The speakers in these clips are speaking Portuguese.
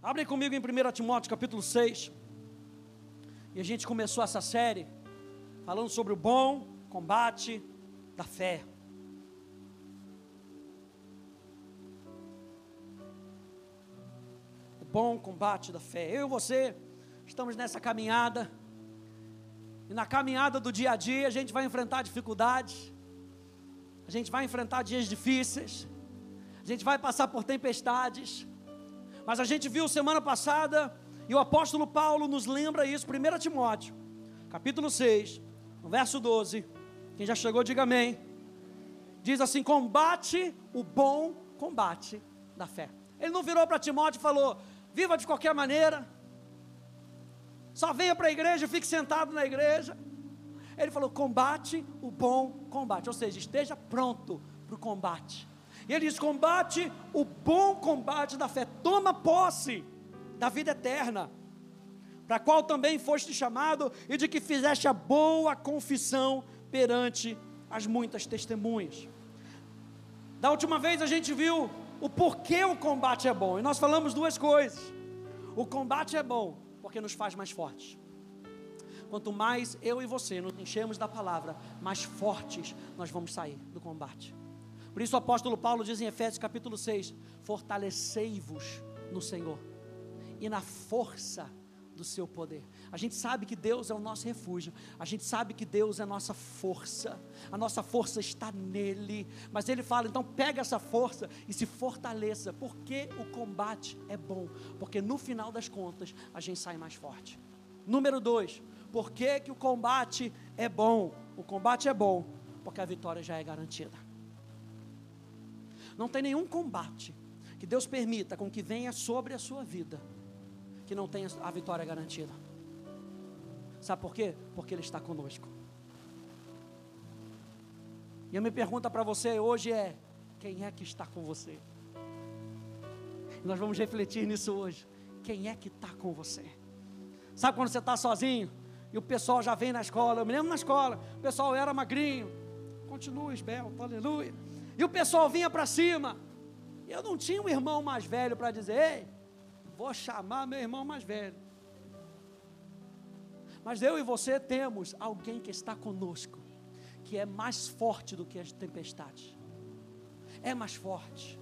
Abrem comigo em 1 Timóteo capítulo 6. E a gente começou essa série falando sobre o bom combate da fé. O bom combate da fé. Eu e você estamos nessa caminhada. E na caminhada do dia a dia a gente vai enfrentar dificuldades. A gente vai enfrentar dias difíceis. A gente vai passar por tempestades. Mas a gente viu semana passada, e o apóstolo Paulo nos lembra isso, 1 Timóteo, capítulo 6, no verso 12. Quem já chegou, diga amém. Diz assim: combate o bom combate da fé. Ele não virou para Timóteo e falou: viva de qualquer maneira, só venha para a igreja e fique sentado na igreja. Ele falou: combate o bom combate, ou seja, esteja pronto para o combate. E ele diz: combate o bom combate da fé, toma posse da vida eterna, para a qual também foste chamado, e de que fizeste a boa confissão perante as muitas testemunhas. Da última vez a gente viu o porquê o combate é bom, e nós falamos duas coisas. O combate é bom porque nos faz mais fortes. Quanto mais eu e você nos enchemos da palavra, mais fortes nós vamos sair do combate. Por isso o apóstolo Paulo diz em Efésios capítulo 6: Fortalecei-vos no Senhor e na força do seu poder. A gente sabe que Deus é o nosso refúgio, a gente sabe que Deus é a nossa força, a nossa força está nele. Mas ele fala: então pega essa força e se fortaleça, porque o combate é bom, porque no final das contas a gente sai mais forte. Número dois, por que, que o combate é bom? O combate é bom porque a vitória já é garantida. Não tem nenhum combate que Deus permita com que venha sobre a sua vida que não tenha a vitória garantida. Sabe por quê? Porque Ele está conosco. E a minha pergunta para você hoje é: quem é que está com você? Nós vamos refletir nisso hoje. Quem é que está com você? Sabe quando você está sozinho e o pessoal já vem na escola? Eu me lembro na escola, o pessoal era magrinho, continua esbelto, aleluia. E o pessoal vinha para cima. Eu não tinha um irmão mais velho para dizer: ei, vou chamar meu irmão mais velho. Mas eu e você temos alguém que está conosco, que é mais forte do que as tempestades. É mais forte.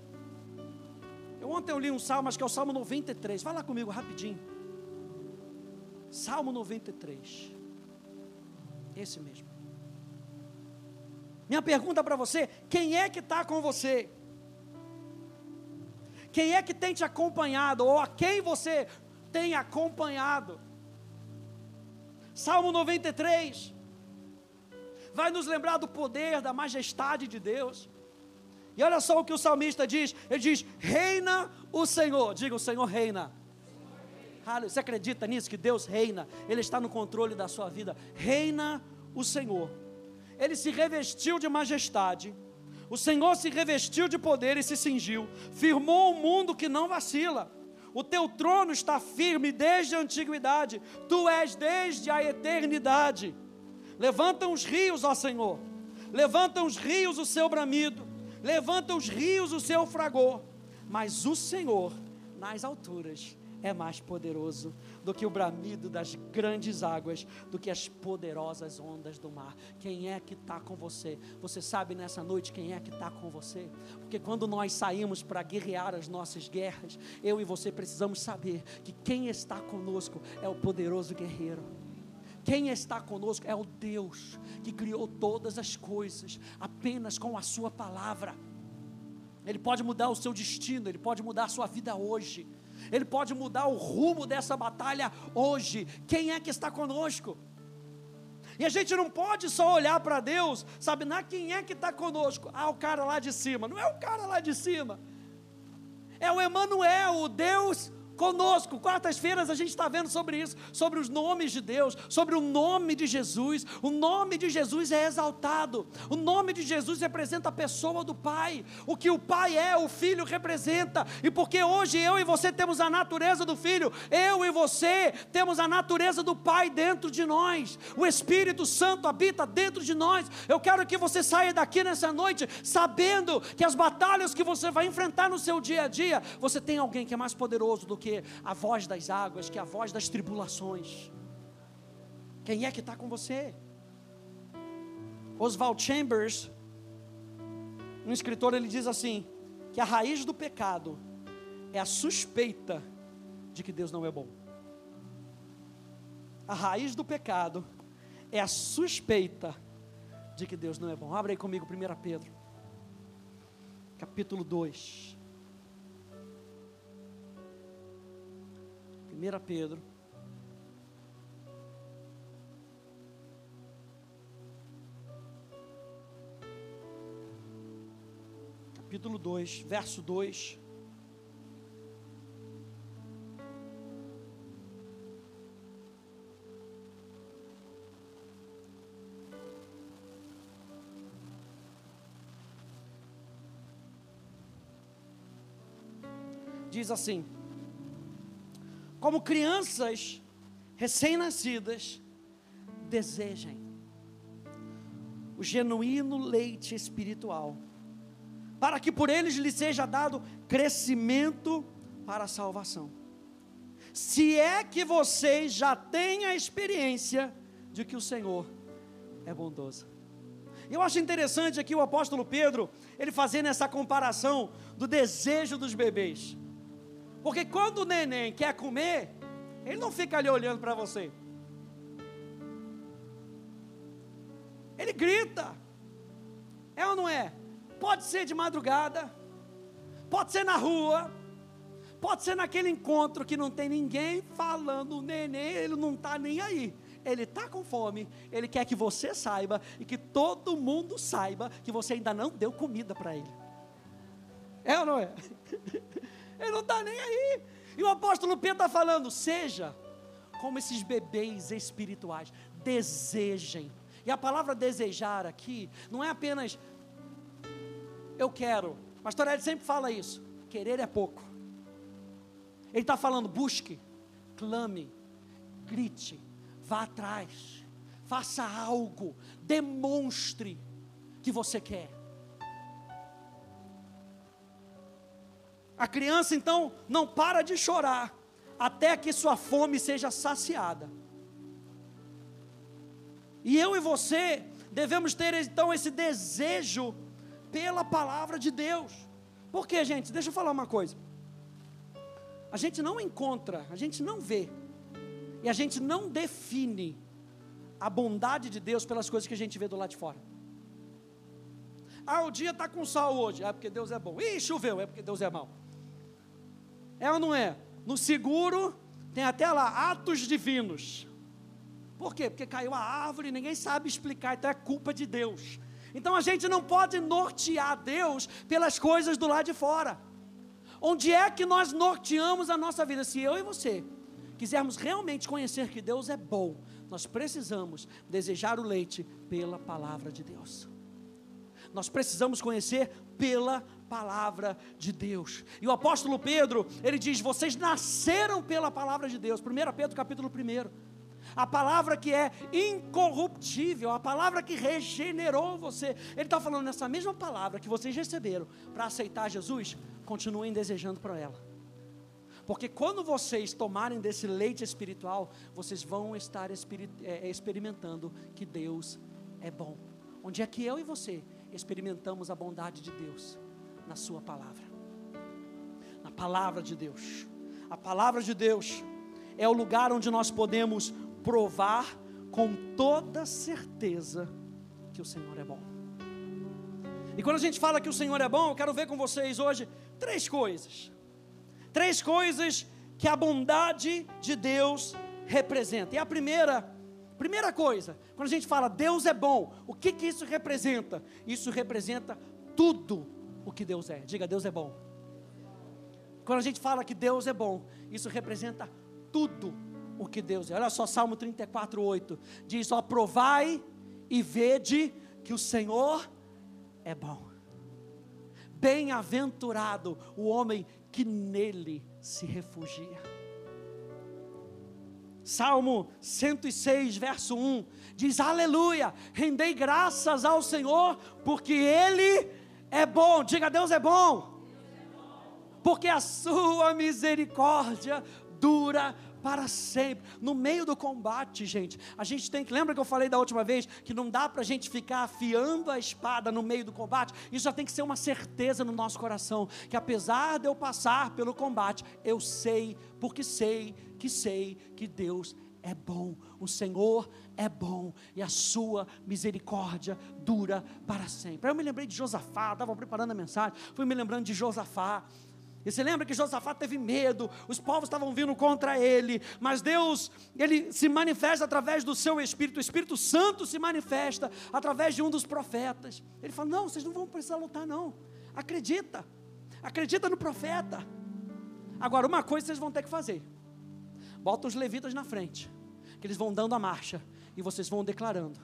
Eu ontem eu li um salmo, acho que é o Salmo 93. Vai lá comigo rapidinho. Salmo 93. Esse mesmo. Minha pergunta para você: quem é que está com você? Quem é que tem te acompanhado? Ou a quem você tem acompanhado? Salmo 93 vai nos lembrar do poder, da majestade de Deus. E olha só o que o salmista diz: ele diz, reina o Senhor. Diga, o Senhor reina. Você acredita nisso? Que Deus reina, Ele está no controle da sua vida. Reina o Senhor ele se revestiu de majestade. O Senhor se revestiu de poder e se cingiu, firmou um mundo que não vacila. O teu trono está firme desde a antiguidade, tu és desde a eternidade. Levanta os rios, ó Senhor, levanta os rios o seu bramido, levanta os rios o seu fragor, mas o Senhor nas alturas é mais poderoso do que o bramido das grandes águas, do que as poderosas ondas do mar. Quem é que está com você? Você sabe nessa noite quem é que está com você? Porque quando nós saímos para guerrear as nossas guerras, eu e você precisamos saber que quem está conosco é o poderoso guerreiro. Quem está conosco é o Deus que criou todas as coisas apenas com a Sua palavra. Ele pode mudar o seu destino, Ele pode mudar a sua vida hoje. Ele pode mudar o rumo dessa batalha hoje. Quem é que está conosco? E a gente não pode só olhar para Deus, sabe, na quem é que está conosco? Ah, o cara lá de cima. Não é o cara lá de cima. É o Emanuel, o Deus conosco. Quartas-feiras a gente está vendo sobre isso, sobre os nomes de Deus, sobre o nome de Jesus. O nome de Jesus é exaltado. O nome de Jesus representa a pessoa do Pai. O que o Pai é, o Filho representa. E porque hoje eu e você temos a natureza do Filho, eu e você temos a natureza do Pai dentro de nós. O Espírito Santo habita dentro de nós. Eu quero que você saia daqui nessa noite sabendo que as batalhas que você vai enfrentar no seu dia a dia, você tem alguém que é mais poderoso do que que a voz das águas, que a voz das tribulações. Quem é que está com você? Oswald Chambers, um escritor, ele diz assim: que a raiz do pecado é a suspeita de que Deus não é bom. A raiz do pecado é a suspeita de que Deus não é bom. Abre aí comigo 1 Pedro, capítulo 2. 1 Pedro. Capítulo 2, verso 2. diz assim: Como crianças recém-nascidas, desejem o genuíno leite espiritual, para que por eles lhe seja dado crescimento para a salvação. Se é que vocês já têm a experiência de que o Senhor é bondoso. Eu acho interessante aqui o apóstolo Pedro, ele fazendo essa comparação do desejo dos bebês. Porque quando o neném quer comer, ele não fica ali olhando para você. Ele grita. É ou não é? Pode ser de madrugada, pode ser na rua, pode ser naquele encontro que não tem ninguém falando, o neném, ele não está nem aí. Ele está com fome, ele quer que você saiba e que todo mundo saiba que você ainda não deu comida para ele. É ou não é? Ele não está nem aí. E o apóstolo Pedro está falando: seja como esses bebês espirituais, desejem. E a palavra desejar aqui não é apenas eu quero. Pastor Ed sempre fala isso. Querer é pouco. Ele está falando: busque, clame, grite, vá atrás, faça algo, demonstre que você quer. A criança então não para de chorar até que sua fome seja saciada. E eu e você devemos ter então esse desejo pela palavra de Deus. Por quê, gente? Deixa eu falar uma coisa. A gente não encontra, a gente não vê, e a gente não define a bondade de Deus pelas coisas que a gente vê do lado de fora. Ah, o dia está com sol hoje, é porque Deus é bom. Ih, choveu, é porque Deus é mau. É ou não é? No seguro tem até lá atos divinos. Por quê? Porque caiu a árvore ninguém sabe explicar, então é culpa de Deus. Então a gente não pode nortear Deus pelas coisas do lado de fora. Onde é que nós norteamos a nossa vida? Se eu e você quisermos realmente conhecer que Deus é bom, nós precisamos desejar o leite pela palavra de Deus. Nós precisamos conhecer pela palavra de Deus. E o apóstolo Pedro, ele diz: "Vocês nasceram pela palavra de Deus". 1 Pedro capítulo 1. A palavra que é incorruptível, a palavra que regenerou você. Ele está falando nessa mesma palavra que vocês receberam para aceitar Jesus, continuem desejando por ela. Porque quando vocês tomarem desse leite espiritual, vocês vão estar é, experimentando que Deus é bom. Onde é que eu e você experimentamos a bondade de Deus na Sua palavra. Na palavra de Deus. A palavra de Deus é o lugar onde nós podemos provar com toda certeza que o Senhor é bom. E quando a gente fala que o Senhor é bom, eu quero ver com vocês hoje três coisas. Três coisas que a bondade de Deus representa. E a primeira Primeira coisa, quando a gente fala Deus é bom, o que, que isso representa? Isso representa tudo o que Deus é. Diga, Deus é bom. Quando a gente fala que Deus é bom, isso representa tudo o que Deus é. Olha só, Salmo 34, 8. Diz: Ó, provai e vede que o Senhor é bom. Bem-aventurado o homem que nele se refugia. Salmo 106, verso 1 diz: Aleluia, rendei graças ao Senhor, porque Ele é bom. Diga, Deus é bom. porque a sua misericórdia dura para sempre. No meio do combate, gente, a gente tem que. Lembra que eu falei da última vez que não dá para a gente ficar afiando a espada no meio do combate? Isso já tem que ser uma certeza no nosso coração. Que apesar de eu passar pelo combate, eu sei, porque sei que sei que Deus é bom, o Senhor é bom e a sua misericórdia dura para sempre. Aí eu me lembrei de Josafá, estava preparando a mensagem, fui me lembrando de Josafá. E você lembra que Josafá teve medo, os povos estavam vindo contra ele, mas Deus, ele se manifesta através do seu Espírito, o Espírito Santo se manifesta através de um dos profetas. Ele fala: Não, vocês não vão precisar lutar, não. Acredita, acredita no profeta. Agora, uma coisa vocês vão ter que fazer: bota os levitas na frente, eles vão dando a marcha, e vocês vão declarando: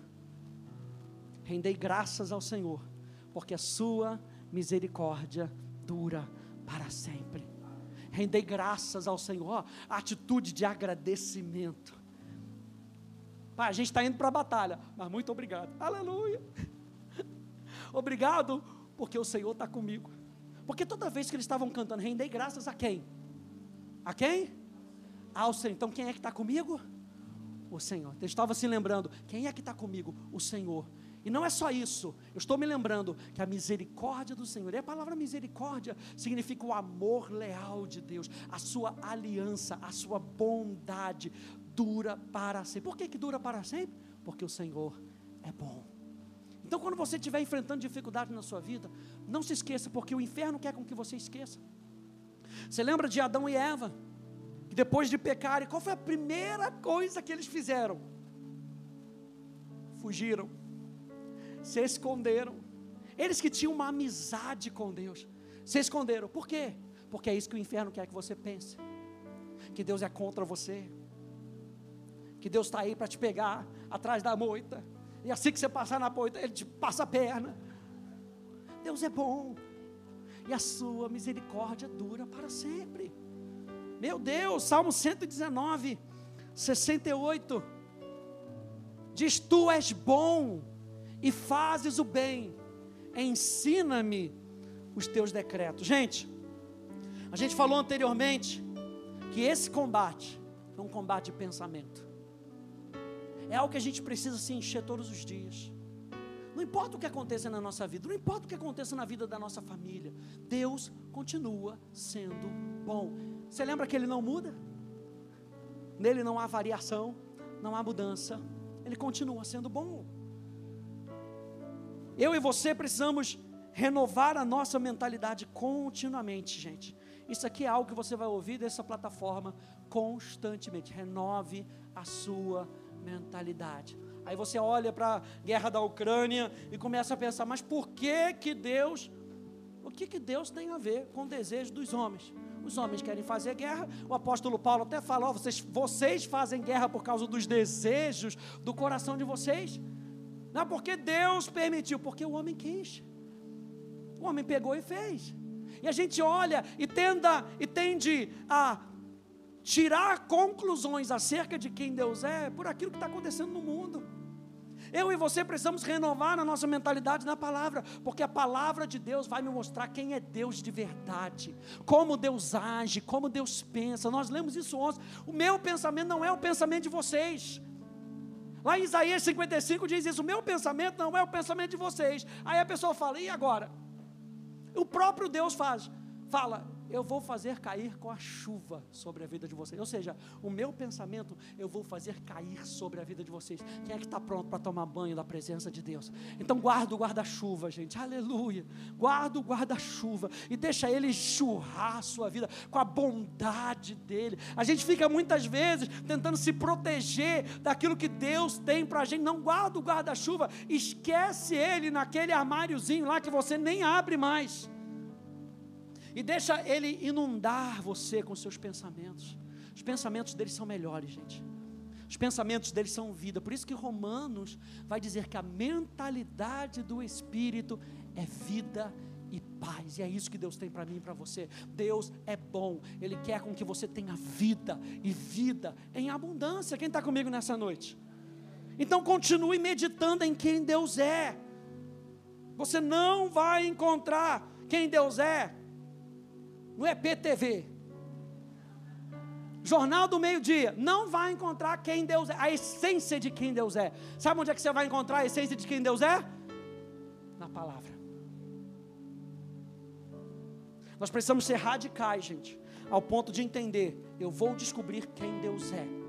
Rendei graças ao Senhor, porque a sua misericórdia dura para sempre. Rendei graças ao Senhor, atitude de agradecimento. Pai, a gente está indo para a batalha, mas muito obrigado, aleluia. Obrigado, porque o Senhor está comigo. Porque toda vez que eles estavam cantando, rendei graças a quem? A quem? Ao Senhor. Então quem é que está comigo? O Senhor. Eles estavam se lembrando: quem é que está comigo? O Senhor. E não é só isso, eu estou me lembrando que a misericórdia do Senhor, e a palavra misericórdia significa o amor leal de Deus, a sua aliança, a sua bondade dura para sempre. Por que, que dura para sempre? Porque o Senhor é bom. Então, quando você estiver enfrentando dificuldade na sua vida, não se esqueça, porque o inferno quer com que você esqueça. Você lembra de Adão e Eva? Que depois de pecarem, qual foi a primeira coisa que eles fizeram? Fugiram se esconderam. Eles que tinham uma amizade com Deus, se esconderam. Por quê? Porque é isso que o inferno quer que você pense. Que Deus é contra você. Que Deus está aí para te pegar atrás da moita. E assim que você passar na moita, Ele te passa a perna. Deus é bom. E a sua misericórdia dura para sempre. Meu Deus, Salmo 119, 68. Diz: Tu és bom e fazes o bem, ensina-me os teus decretos. Gente, a gente falou anteriormente que esse combate é um combate de pensamento. É algo que a gente precisa se encher todos os dias. Não importa o que aconteça na nossa vida, não importa o que aconteça na vida da nossa família, Deus continua sendo bom. Você lembra que Ele não muda? Nele não há variação, não há mudança, Ele continua sendo bom. Eu e você precisamos renovar a nossa mentalidade continuamente, gente. Isso aqui é algo que você vai ouvir dessa plataforma constantemente. Renove a sua mentalidade. Aí você olha para a guerra da Ucrânia e começa a pensar, mas por que que Deus, o que que Deus tem a ver com o desejo dos homens? Os homens querem fazer guerra. O apóstolo Paulo até falou: oh, vocês, vocês fazem guerra por causa dos desejos do coração de vocês. Não, porque Deus permitiu, porque o homem quis. O homem pegou e fez. E a gente olha e tenda e tende a tirar conclusões acerca de quem Deus é por aquilo que está acontecendo no mundo. Eu e você precisamos renovar a nossa mentalidade na palavra, porque a palavra de Deus vai me mostrar quem é Deus de verdade, como Deus age, como Deus pensa. Nós lemos isso ontem. O meu pensamento não é o pensamento de vocês. Lá em Isaías 55 diz isso: o meu pensamento não é o pensamento de vocês. Aí a pessoa fala, e agora? O próprio Deus faz, fala, eu vou fazer cair com a chuva sobre a vida de vocês. Ou seja, o meu pensamento eu vou fazer cair sobre a vida de vocês. Quem é que está pronto para tomar banho da presença de Deus? Então guarda o guarda-chuva, gente. Aleluia. Guarda o guarda-chuva e deixa ele churrar a sua vida com a bondade dele. A gente fica muitas vezes tentando se proteger daquilo que Deus tem para a gente. Não guarda o guarda-chuva, esquece ele naquele armáriozinho lá que você nem abre mais e deixa ele inundar você com seus pensamentos. Os pensamentos dele são melhores, gente. Os pensamentos dele são vida. Por isso que Romanos vai dizer que a mentalidade do espírito é vida e paz. E é isso que Deus tem para mim e para você. Deus é bom. Ele quer com que você tenha vida e vida em abundância. Quem está comigo nessa noite? Então continue meditando em quem Deus é. Você não vai encontrar quem Deus é no EPTV, Jornal do Meio-Dia, não vai encontrar quem Deus é, a essência de quem Deus é. Sabe onde é que você vai encontrar a essência de quem Deus é? Na palavra. Nós precisamos ser radicais, gente, ao ponto de entender: eu vou descobrir quem Deus é.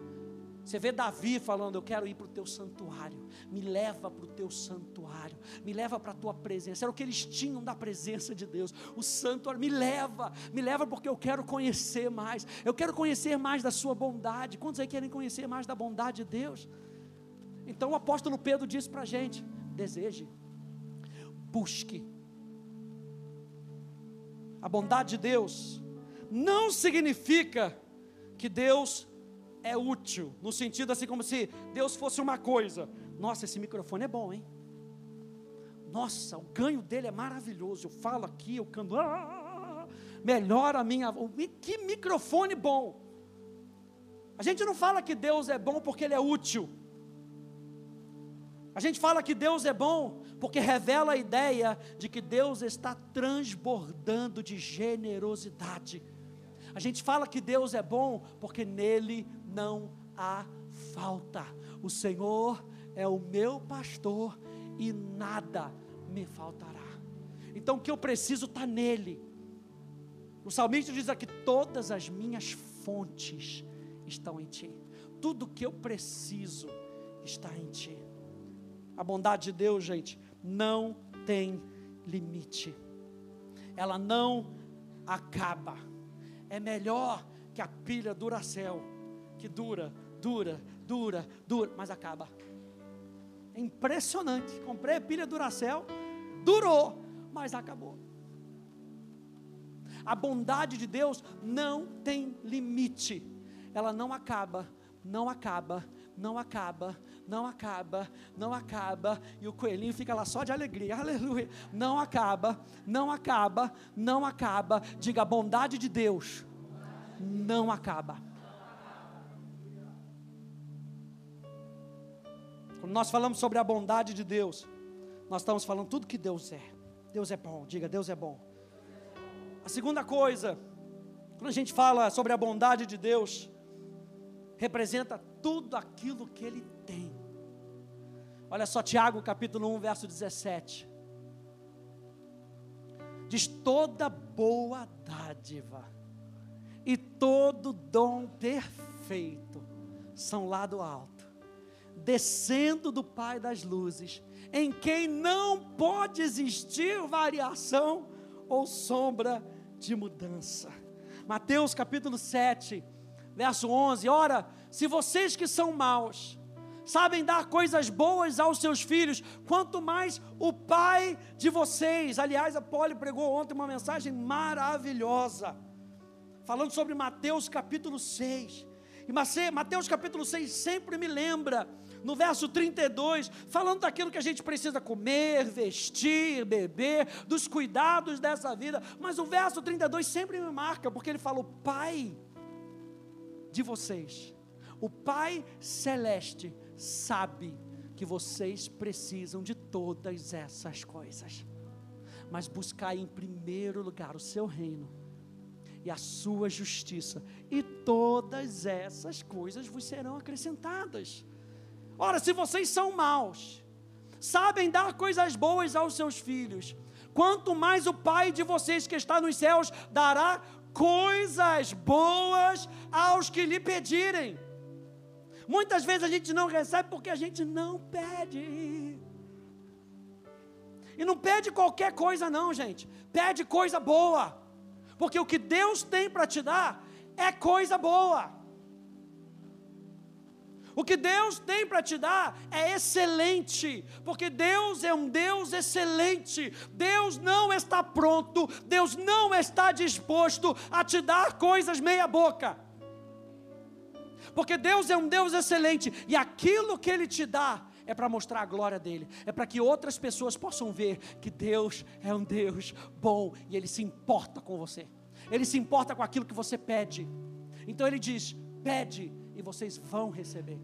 Você vê Davi falando: Eu quero ir para o teu santuário, me leva para o teu santuário, me leva para a tua presença. Era o que eles tinham da presença de Deus, o santuário, me leva, me leva porque eu quero conhecer mais, eu quero conhecer mais da Sua bondade. Quantos aí querem conhecer mais da bondade de Deus? Então o apóstolo Pedro disse para a gente: deseje, busque. A bondade de Deus não significa que Deus é útil, no sentido assim como se Deus fosse uma coisa. Nossa, esse microfone é bom, hein? Nossa, o ganho dele é maravilhoso. Eu falo aqui, eu canto. Ah, melhora a minha. Que microfone bom! A gente não fala que Deus é bom porque ele é útil. A gente fala que Deus é bom porque revela a ideia de que Deus está transbordando de generosidade. A gente fala que Deus é bom porque nele não há falta. O Senhor é o meu pastor e nada me faltará. Então o que eu preciso está nele. O salmista diz aqui: todas as minhas fontes estão em ti. Tudo que eu preciso está em ti. A bondade de Deus, gente, não tem limite. Ela não acaba. É melhor que a pilha Duracell que dura, dura, dura, dura, mas acaba. É impressionante. Comprei a pilha Duracell, durou, mas acabou. A bondade de Deus não tem limite. Ela não acaba, não acaba, não acaba, não acaba, não acaba, e o coelhinho fica lá só de alegria, aleluia. Não acaba, não acaba, não acaba. Diga a bondade de Deus não acaba. Quando nós falamos sobre a bondade de Deus, nós estamos falando tudo que Deus é. Deus é bom, diga, Deus é bom. A segunda coisa, quando a gente fala sobre a bondade de Deus, representa tudo aquilo que Ele tem. Olha só, Tiago capítulo 1, verso 17. Diz: toda boa dádiva e todo dom perfeito são lá do alto descendo do Pai das luzes, em quem não pode existir variação ou sombra de mudança. Mateus capítulo 7, verso 11: Ora, se vocês que são maus, sabem dar coisas boas aos seus filhos, quanto mais o Pai de vocês. Aliás, a Poli pregou ontem uma mensagem maravilhosa, falando sobre Mateus capítulo 6. E Mateus capítulo 6 sempre me lembra no verso 32, falando daquilo que a gente precisa comer, vestir, beber, dos cuidados dessa vida. Mas o verso 32 sempre me marca, porque ele fala: o Pai de vocês, o Pai celeste, sabe que vocês precisam de todas essas coisas. Mas buscar em primeiro lugar o seu reino e a sua justiça, e todas essas coisas vos serão acrescentadas. Ora, se vocês são maus, sabem dar coisas boas aos seus filhos, quanto mais o Pai de vocês que está nos céus dará coisas boas aos que lhe pedirem. Muitas vezes a gente não recebe porque a gente não pede. E não pede qualquer coisa, não, gente. Pede coisa boa. Porque o que Deus tem para te dar é coisa boa. O que Deus tem para te dar é excelente, porque Deus é um Deus excelente. Deus não está pronto, Deus não está disposto a te dar coisas meia-boca. Porque Deus é um Deus excelente e aquilo que Ele te dá é para mostrar a glória dele, é para que outras pessoas possam ver que Deus é um Deus bom e Ele se importa com você, Ele se importa com aquilo que você pede. Então Ele diz: pede e vocês vão receber.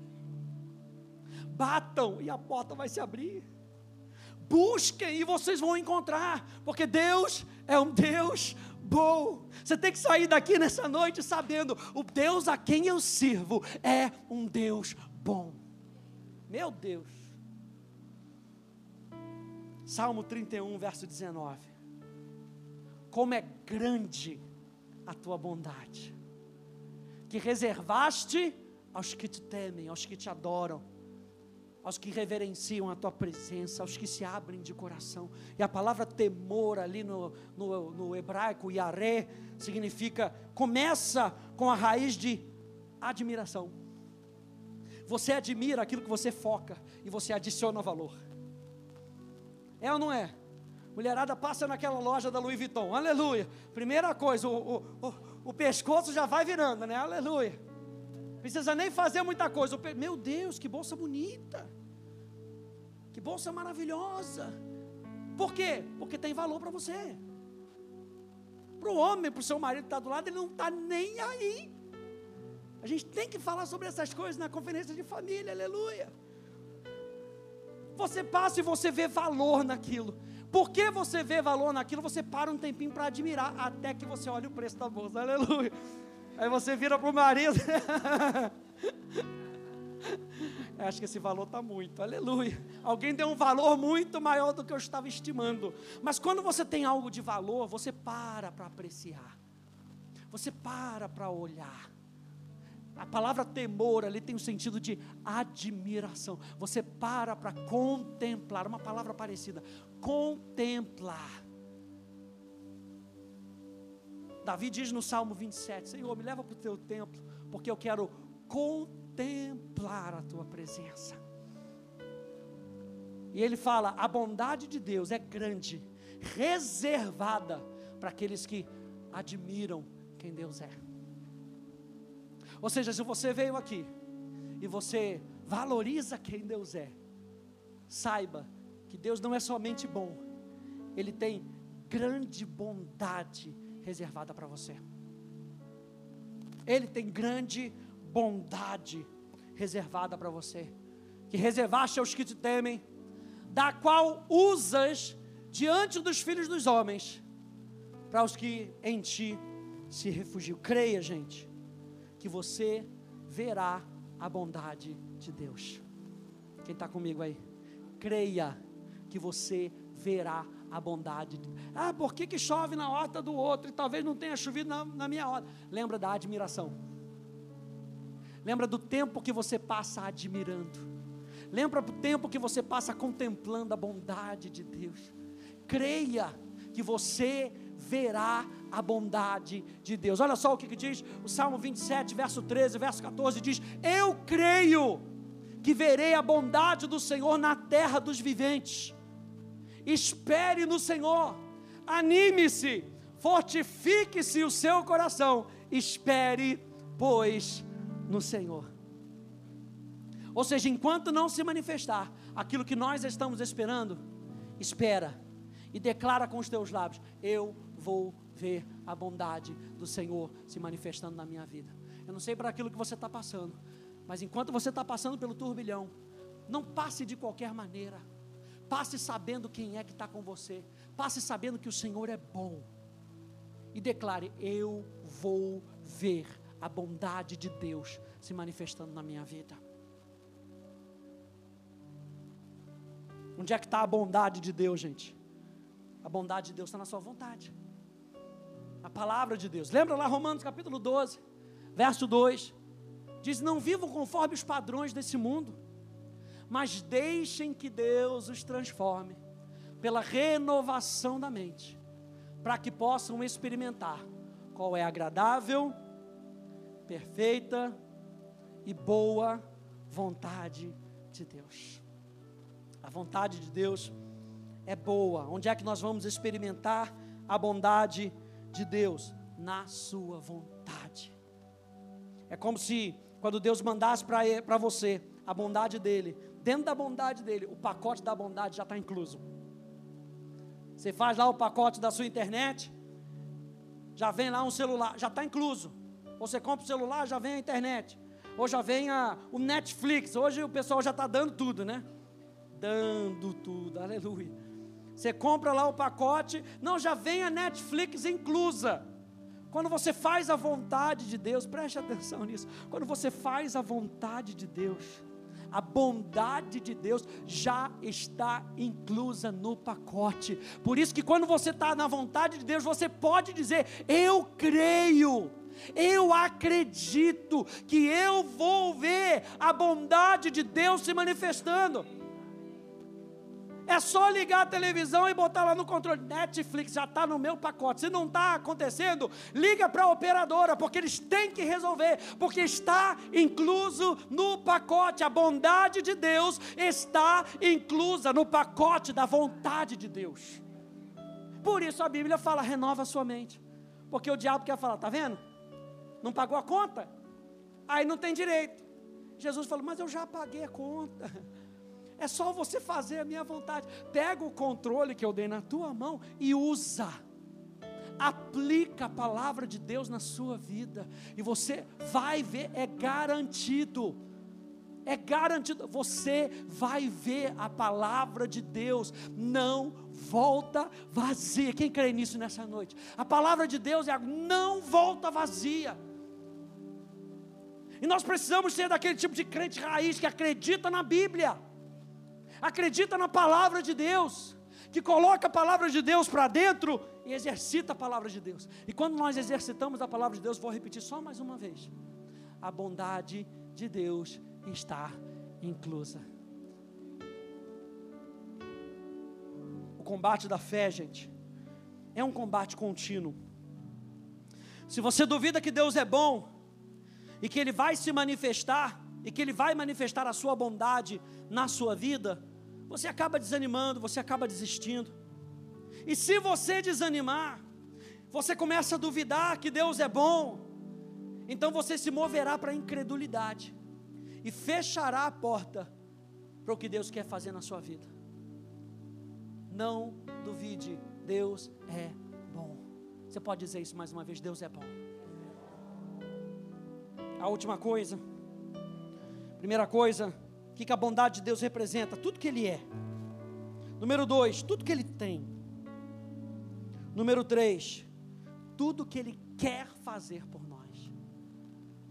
Batam e a porta vai se abrir. Busquem e vocês vão encontrar, porque Deus é um Deus bom. Você tem que sair daqui nessa noite sabendo: o Deus a quem eu sirvo é um Deus bom. Meu Deus. Salmo 31, verso 19. Como é grande a tua bondade, que reservaste aos que te temem, aos que te adoram aos que reverenciam a tua presença, aos que se abrem de coração. E a palavra temor ali no, no, no hebraico, yaré, significa, começa com a raiz de admiração. Você admira aquilo que você foca e você adiciona valor. É ou não é? Mulherada passa naquela loja da Louis Vuitton, aleluia. Primeira coisa, o, o, o, o pescoço já vai virando, né? Aleluia. Precisa nem fazer muita coisa. Meu Deus, que bolsa bonita. Que bolsa maravilhosa. Por quê? Porque tem valor para você. Para o homem, para o seu marido que está do lado, ele não está nem aí. A gente tem que falar sobre essas coisas na conferência de família, aleluia. Você passa e você vê valor naquilo. Por que você vê valor naquilo? Você para um tempinho para admirar, até que você olha o preço da bolsa, aleluia. Aí você vira para o marido. Acho que esse valor está muito, aleluia. Alguém deu um valor muito maior do que eu estava estimando. Mas quando você tem algo de valor, você para para apreciar, você para para olhar. A palavra temor ali tem o sentido de admiração. Você para para contemplar, uma palavra parecida, contemplar. Davi diz no Salmo 27: Senhor, me leva para o teu templo, porque eu quero contemplar a tua presença. E ele fala: a bondade de Deus é grande, reservada para aqueles que admiram quem Deus é. Ou seja, se você veio aqui e você valoriza quem Deus é, saiba que Deus não é somente bom, Ele tem grande bondade reservada para você. Ele tem grande bondade reservada para você, que reservaste aos que te temem, da qual usas diante dos filhos dos homens, para os que em ti se refugiam. Creia, gente, que você verá a bondade de Deus. Quem está comigo aí? Creia que você verá a bondade. Ah, por que, que chove na horta do outro e talvez não tenha chovido na, na minha horta? Lembra da admiração. Lembra do tempo que você passa admirando. Lembra do tempo que você passa contemplando a bondade de Deus. Creia que você verá a bondade de Deus. Olha só o que, que diz o Salmo 27, verso 13, verso 14: diz: Eu creio que verei a bondade do Senhor na terra dos viventes espere no Senhor, anime-se, fortifique-se o seu coração, espere, pois, no Senhor. Ou seja, enquanto não se manifestar aquilo que nós estamos esperando, espera e declara com os teus lábios: Eu vou ver a bondade do Senhor se manifestando na minha vida. Eu não sei para aquilo que você está passando, mas enquanto você está passando pelo turbilhão, não passe de qualquer maneira. Passe sabendo quem é que está com você. Passe sabendo que o Senhor é bom. E declare: Eu vou ver a bondade de Deus se manifestando na minha vida. Onde é que está a bondade de Deus, gente? A bondade de Deus está na sua vontade. A palavra de Deus. Lembra lá Romanos capítulo 12, verso 2. Diz: Não vivam conforme os padrões desse mundo mas deixem que Deus os transforme pela renovação da mente, para que possam experimentar qual é a agradável, perfeita e boa vontade de Deus. A vontade de Deus é boa. Onde é que nós vamos experimentar a bondade de Deus? Na sua vontade. É como se, quando Deus mandasse para você a bondade dele, dentro da bondade dele, o pacote da bondade já está incluso. Você faz lá o pacote da sua internet, já vem lá um celular, já está incluso. Você compra o celular, já vem a internet. Ou já vem a, o Netflix. Hoje o pessoal já está dando tudo, né? Dando tudo, aleluia. Você compra lá o pacote, não, já vem a Netflix inclusa. Quando você faz a vontade de Deus, preste atenção nisso. Quando você faz a vontade de Deus, a bondade de Deus já está inclusa no pacote. Por isso que quando você está na vontade de Deus, você pode dizer: Eu creio. Eu acredito que eu vou ver a bondade de Deus se manifestando. É só ligar a televisão e botar lá no controle. Netflix já está no meu pacote. Se não está acontecendo, liga para a operadora, porque eles têm que resolver, porque está incluso no pacote. A bondade de Deus está inclusa no pacote da vontade de Deus. Por isso a Bíblia fala: renova a sua mente. Porque o diabo quer falar, tá vendo? Não pagou a conta? Aí não tem direito. Jesus falou, mas eu já paguei a conta. É só você fazer a minha vontade. Pega o controle que eu dei na tua mão e usa. Aplica a palavra de Deus na sua vida. E você vai ver, é garantido. É garantido, você vai ver a palavra de Deus, não volta vazia. Quem crê nisso nessa noite? A palavra de Deus é não volta vazia. E nós precisamos ser daquele tipo de crente raiz que acredita na Bíblia acredita na palavra de Deus, que coloca a palavra de Deus para dentro e exercita a palavra de Deus. E quando nós exercitamos a palavra de Deus, vou repetir só mais uma vez: a bondade de Deus está inclusa. O combate da fé, gente, é um combate contínuo. Se você duvida que Deus é bom e que Ele vai se manifestar, e que Ele vai manifestar a sua bondade na sua vida, você acaba desanimando, você acaba desistindo. E se você desanimar, você começa a duvidar que Deus é bom, então você se moverá para a incredulidade e fechará a porta para o que Deus quer fazer na sua vida. Não duvide, Deus é bom. Você pode dizer isso mais uma vez: Deus é bom. A última coisa, primeira coisa, que, que a bondade de Deus representa? Tudo que Ele é. Número dois, tudo que Ele tem. Número três, tudo que Ele quer fazer por nós.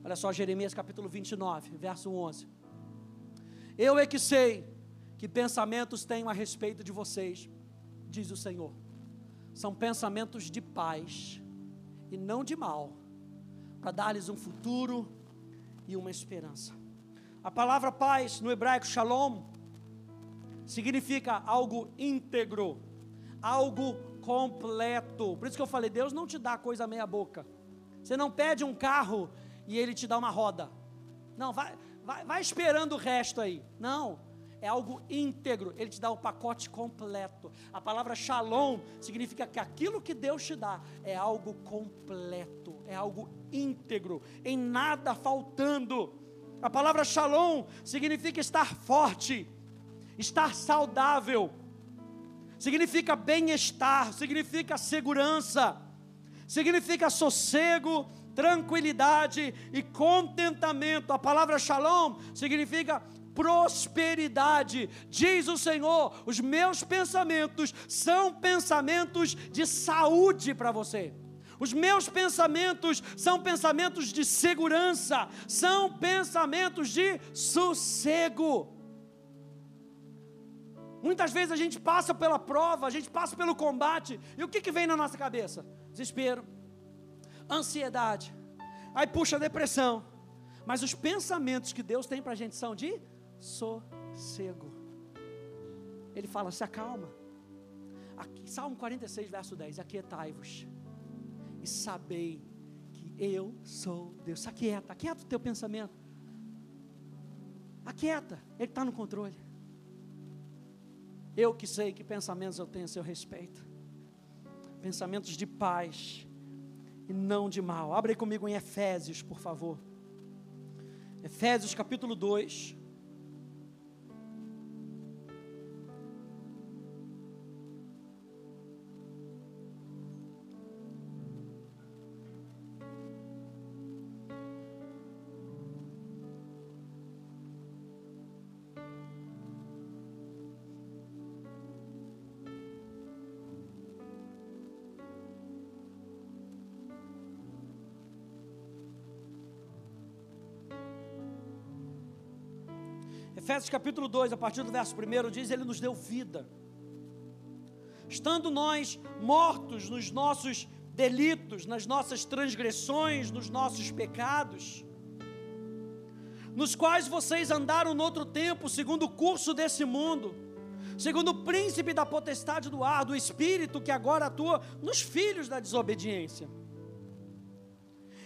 Olha só, Jeremias capítulo 29, verso 11. Eu é que sei que pensamentos tenho a respeito de vocês, diz o Senhor. São pensamentos de paz e não de mal, para dar-lhes um futuro e uma esperança. A palavra paz no hebraico shalom significa algo íntegro, algo completo. Por isso que eu falei, Deus não te dá coisa meia boca. Você não pede um carro e ele te dá uma roda. Não, vai, vai, vai esperando o resto aí. Não, é algo íntegro, ele te dá o pacote completo. A palavra shalom significa que aquilo que Deus te dá é algo completo, é algo íntegro, em nada faltando. A palavra shalom significa estar forte, estar saudável, significa bem-estar, significa segurança, significa sossego, tranquilidade e contentamento. A palavra shalom significa prosperidade. Diz o Senhor: os meus pensamentos são pensamentos de saúde para você. Os meus pensamentos são pensamentos de segurança, são pensamentos de sossego. Muitas vezes a gente passa pela prova, a gente passa pelo combate, e o que, que vem na nossa cabeça? Desespero, ansiedade, aí puxa a depressão. Mas os pensamentos que Deus tem para a gente são de sossego. Ele fala: se acalma. Aqui, Salmo 46, verso 10: Aquietai-vos sabei que eu sou Deus. Aquieta, aquieta o teu pensamento. Aquieta, Ele está no controle. Eu que sei que pensamentos eu tenho a seu respeito. Pensamentos de paz e não de mal. Abre comigo em Efésios, por favor. Efésios capítulo 2. Efésios capítulo 2, a partir do verso 1, diz: Ele nos deu vida. Estando nós mortos nos nossos delitos, nas nossas transgressões, nos nossos pecados, nos quais vocês andaram no outro tempo, segundo o curso desse mundo, segundo o príncipe da potestade do ar, do espírito que agora atua nos filhos da desobediência.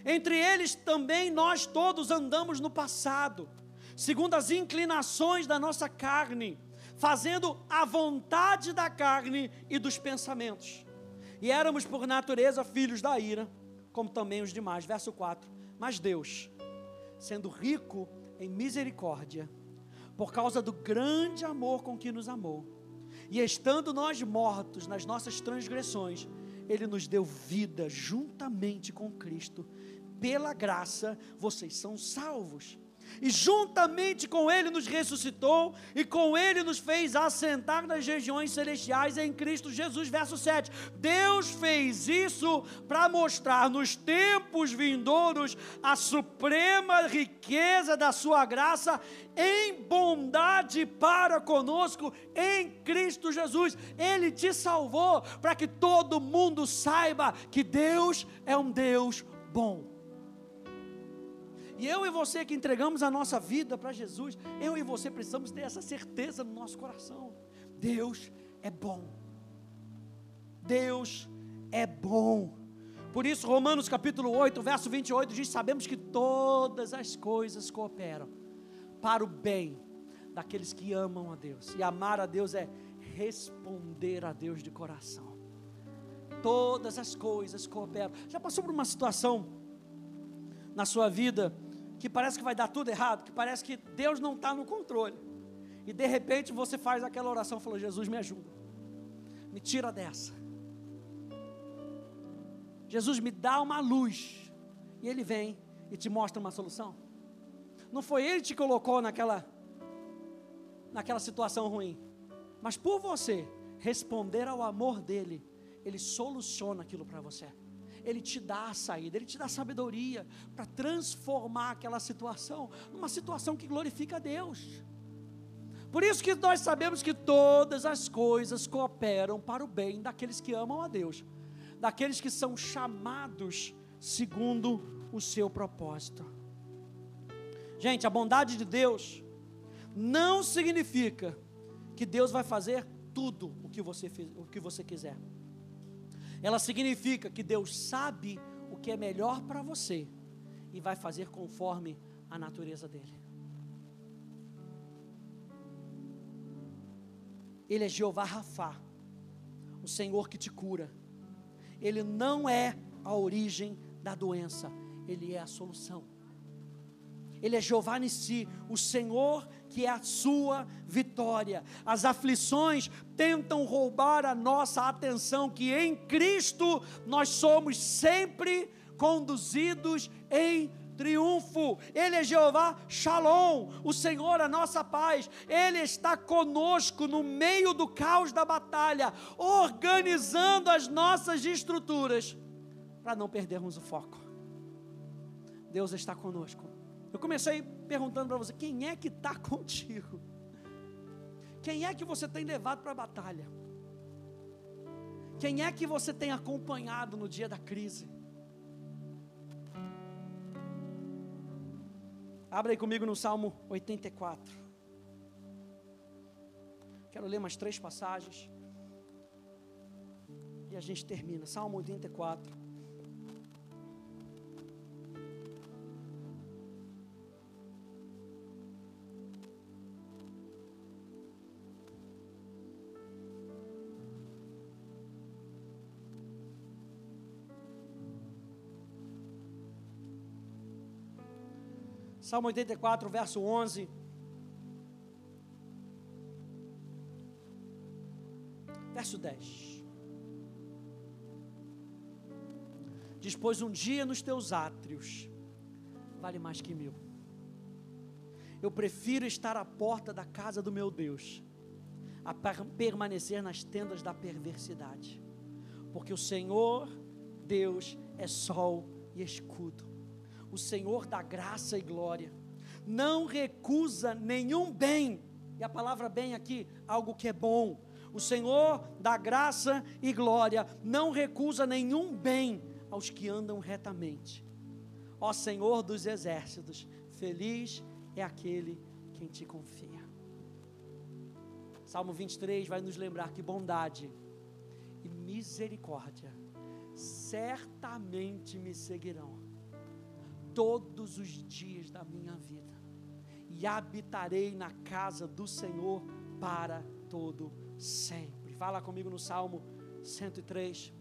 Entre eles também nós todos andamos no passado, segundo as inclinações da nossa carne, fazendo a vontade da carne e dos pensamentos. E éramos por natureza filhos da ira, como também os demais. Verso 4. Mas Deus, sendo rico em misericórdia, por causa do grande amor com que nos amou, e estando nós mortos nas nossas transgressões, Ele nos deu vida juntamente com Cristo. Pela graça, vocês são salvos e juntamente com Ele nos ressuscitou, e com Ele nos fez assentar nas regiões celestiais em Cristo Jesus. Verso 7. Deus fez isso para mostrar nos tempos vindouros a suprema riqueza da Sua graça em bondade para conosco em Cristo Jesus. Ele te salvou para que todo mundo saiba que Deus é um Deus bom. E eu e você que entregamos a nossa vida para Jesus, eu e você precisamos ter essa certeza no nosso coração. Deus é bom. Deus é bom. Por isso, Romanos capítulo 8, verso 28 diz: Sabemos que todas as coisas cooperam para o bem daqueles que amam a Deus. E amar a Deus é responder a Deus de coração. Todas as coisas cooperam. Já passou por uma situação na sua vida que parece que vai dar tudo errado, que parece que Deus não está no controle. E de repente você faz aquela oração e fala: Jesus, me ajuda, me tira dessa. Jesus me dá uma luz. E Ele vem e te mostra uma solução. Não foi Ele que te colocou naquela, naquela situação ruim, mas por você responder ao amor dEle, Ele soluciona aquilo para você. Ele te dá a saída, Ele te dá sabedoria para transformar aquela situação numa situação que glorifica a Deus. Por isso que nós sabemos que todas as coisas cooperam para o bem daqueles que amam a Deus, daqueles que são chamados segundo o seu propósito. Gente, a bondade de Deus não significa que Deus vai fazer tudo o que você, o que você quiser ela significa que Deus sabe o que é melhor para você e vai fazer conforme a natureza dele. Ele é Jeová Rafá, o Senhor que te cura. Ele não é a origem da doença, ele é a solução. Ele é Jeová Nissi, o Senhor que é a sua vitória. As aflições tentam roubar a nossa atenção que em Cristo nós somos sempre conduzidos em triunfo. Ele é Jeová Shalom, o Senhor a nossa paz. Ele está conosco no meio do caos da batalha, organizando as nossas estruturas para não perdermos o foco. Deus está conosco. Eu comecei perguntando para você: quem é que está contigo? Quem é que você tem levado para a batalha? Quem é que você tem acompanhado no dia da crise? Abra aí comigo no Salmo 84. Quero ler mais três passagens. E a gente termina. Salmo 84. Salmo 84, verso 11. Verso 10. Diz: Pois um dia nos teus átrios vale mais que mil. Eu prefiro estar à porta da casa do meu Deus, a permanecer nas tendas da perversidade, porque o Senhor, Deus, é sol e escudo o Senhor da graça e glória. não recusa nenhum bem. E a palavra bem aqui, algo que é bom. O Senhor da graça e glória não recusa nenhum bem aos que andam retamente. Ó Senhor dos exércitos, feliz é aquele quem te confia. Salmo 23 vai nos lembrar que bondade e misericórdia certamente me seguirão todos os dias da minha vida, e habitarei na casa do Senhor para todo sempre. Fala comigo no Salmo 103.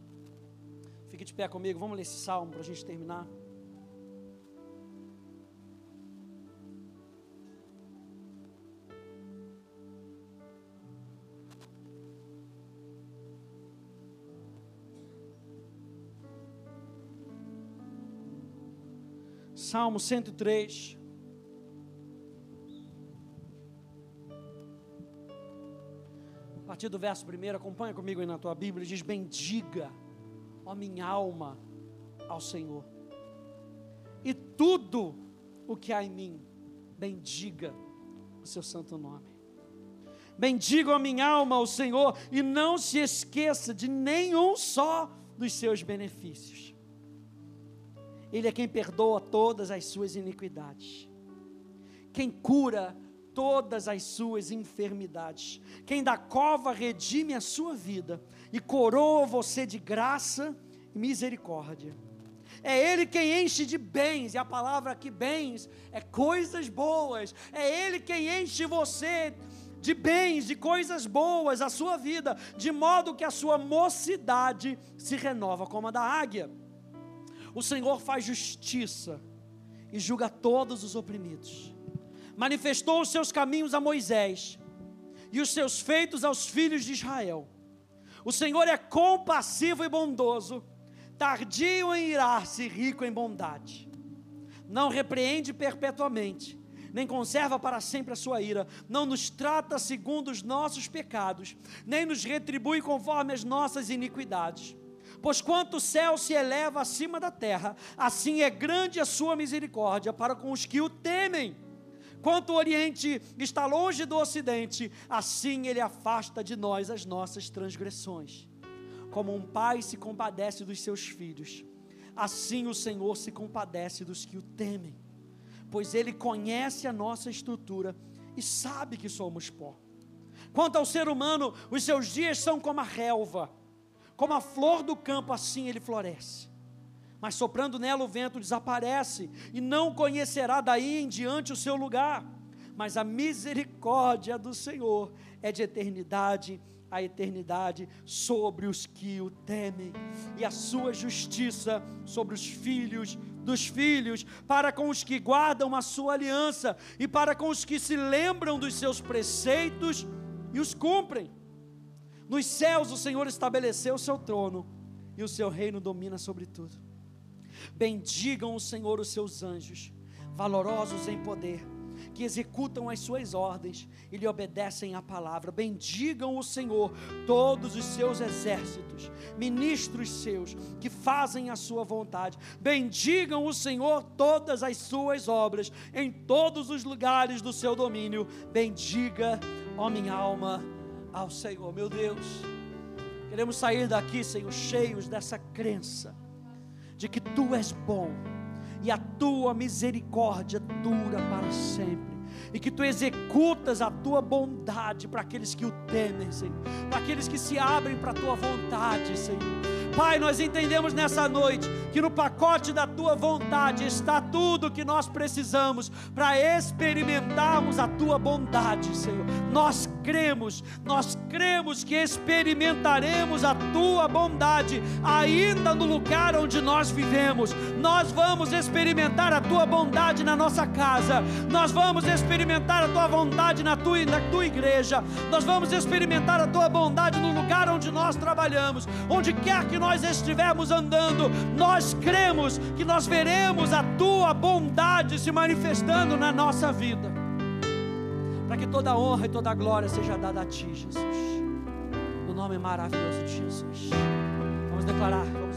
Fique de pé comigo, vamos ler esse salmo para a gente terminar. Salmo 103. A partir do verso 1, acompanha comigo aí na tua Bíblia, diz: Bendiga, ó minha alma, ao Senhor, e tudo o que há em mim, bendiga o seu santo nome. Bendiga a minha alma ao Senhor, e não se esqueça de nenhum só dos seus benefícios ele é quem perdoa todas as suas iniquidades, quem cura todas as suas enfermidades, quem da cova redime a sua vida e coroa você de graça e misericórdia. É Ele quem enche de bens, e a palavra aqui, bens, é coisas boas. É Ele quem enche você de bens, de coisas boas, a sua vida, de modo que a sua mocidade se renova como a da águia. O Senhor faz justiça e julga todos os oprimidos. Manifestou os seus caminhos a Moisés e os seus feitos aos filhos de Israel. O Senhor é compassivo e bondoso, tardio em irar-se, rico em bondade. Não repreende perpetuamente, nem conserva para sempre a sua ira, não nos trata segundo os nossos pecados, nem nos retribui conforme as nossas iniquidades Pois quanto o céu se eleva acima da terra, assim é grande a sua misericórdia para com os que o temem. Quanto o Oriente está longe do Ocidente, assim ele afasta de nós as nossas transgressões. Como um pai se compadece dos seus filhos, assim o Senhor se compadece dos que o temem, pois ele conhece a nossa estrutura e sabe que somos pó. Quanto ao ser humano, os seus dias são como a relva como a flor do campo, assim ele floresce. Mas soprando nela o vento desaparece, e não conhecerá daí em diante o seu lugar. Mas a misericórdia do Senhor é de eternidade a eternidade sobre os que o temem, e a sua justiça sobre os filhos dos filhos, para com os que guardam a sua aliança, e para com os que se lembram dos seus preceitos e os cumprem. Nos céus o Senhor estabeleceu o seu trono e o seu reino domina sobre tudo. Bendigam o Senhor os seus anjos, valorosos em poder, que executam as suas ordens e lhe obedecem à palavra. Bendigam o Senhor todos os seus exércitos, ministros seus que fazem a sua vontade. Bendigam o Senhor todas as suas obras em todos os lugares do seu domínio. Bendiga, ó minha alma ao Senhor. Meu Deus, queremos sair daqui, Senhor, cheios dessa crença de que Tu és bom e a Tua misericórdia dura para sempre. E que tu executas a tua bondade para aqueles que o temem, Senhor, para aqueles que se abrem para a tua vontade, Senhor. Pai, nós entendemos nessa noite que no pacote da tua vontade está tudo o que nós precisamos para experimentarmos a tua bondade, Senhor. Nós cremos, nós cremos que experimentaremos a tua bondade ainda no lugar onde nós vivemos. Nós vamos experimentar a tua bondade na nossa casa. Nós vamos experimentar a tua vontade na tua, na tua igreja. Nós vamos experimentar a tua bondade no lugar onde nós trabalhamos, onde quer que nós estivermos andando. Nós cremos que nós veremos a tua bondade se manifestando na nossa vida, para que toda honra e toda glória seja dada a ti, Jesus, no nome maravilhoso de Jesus. Vamos declarar.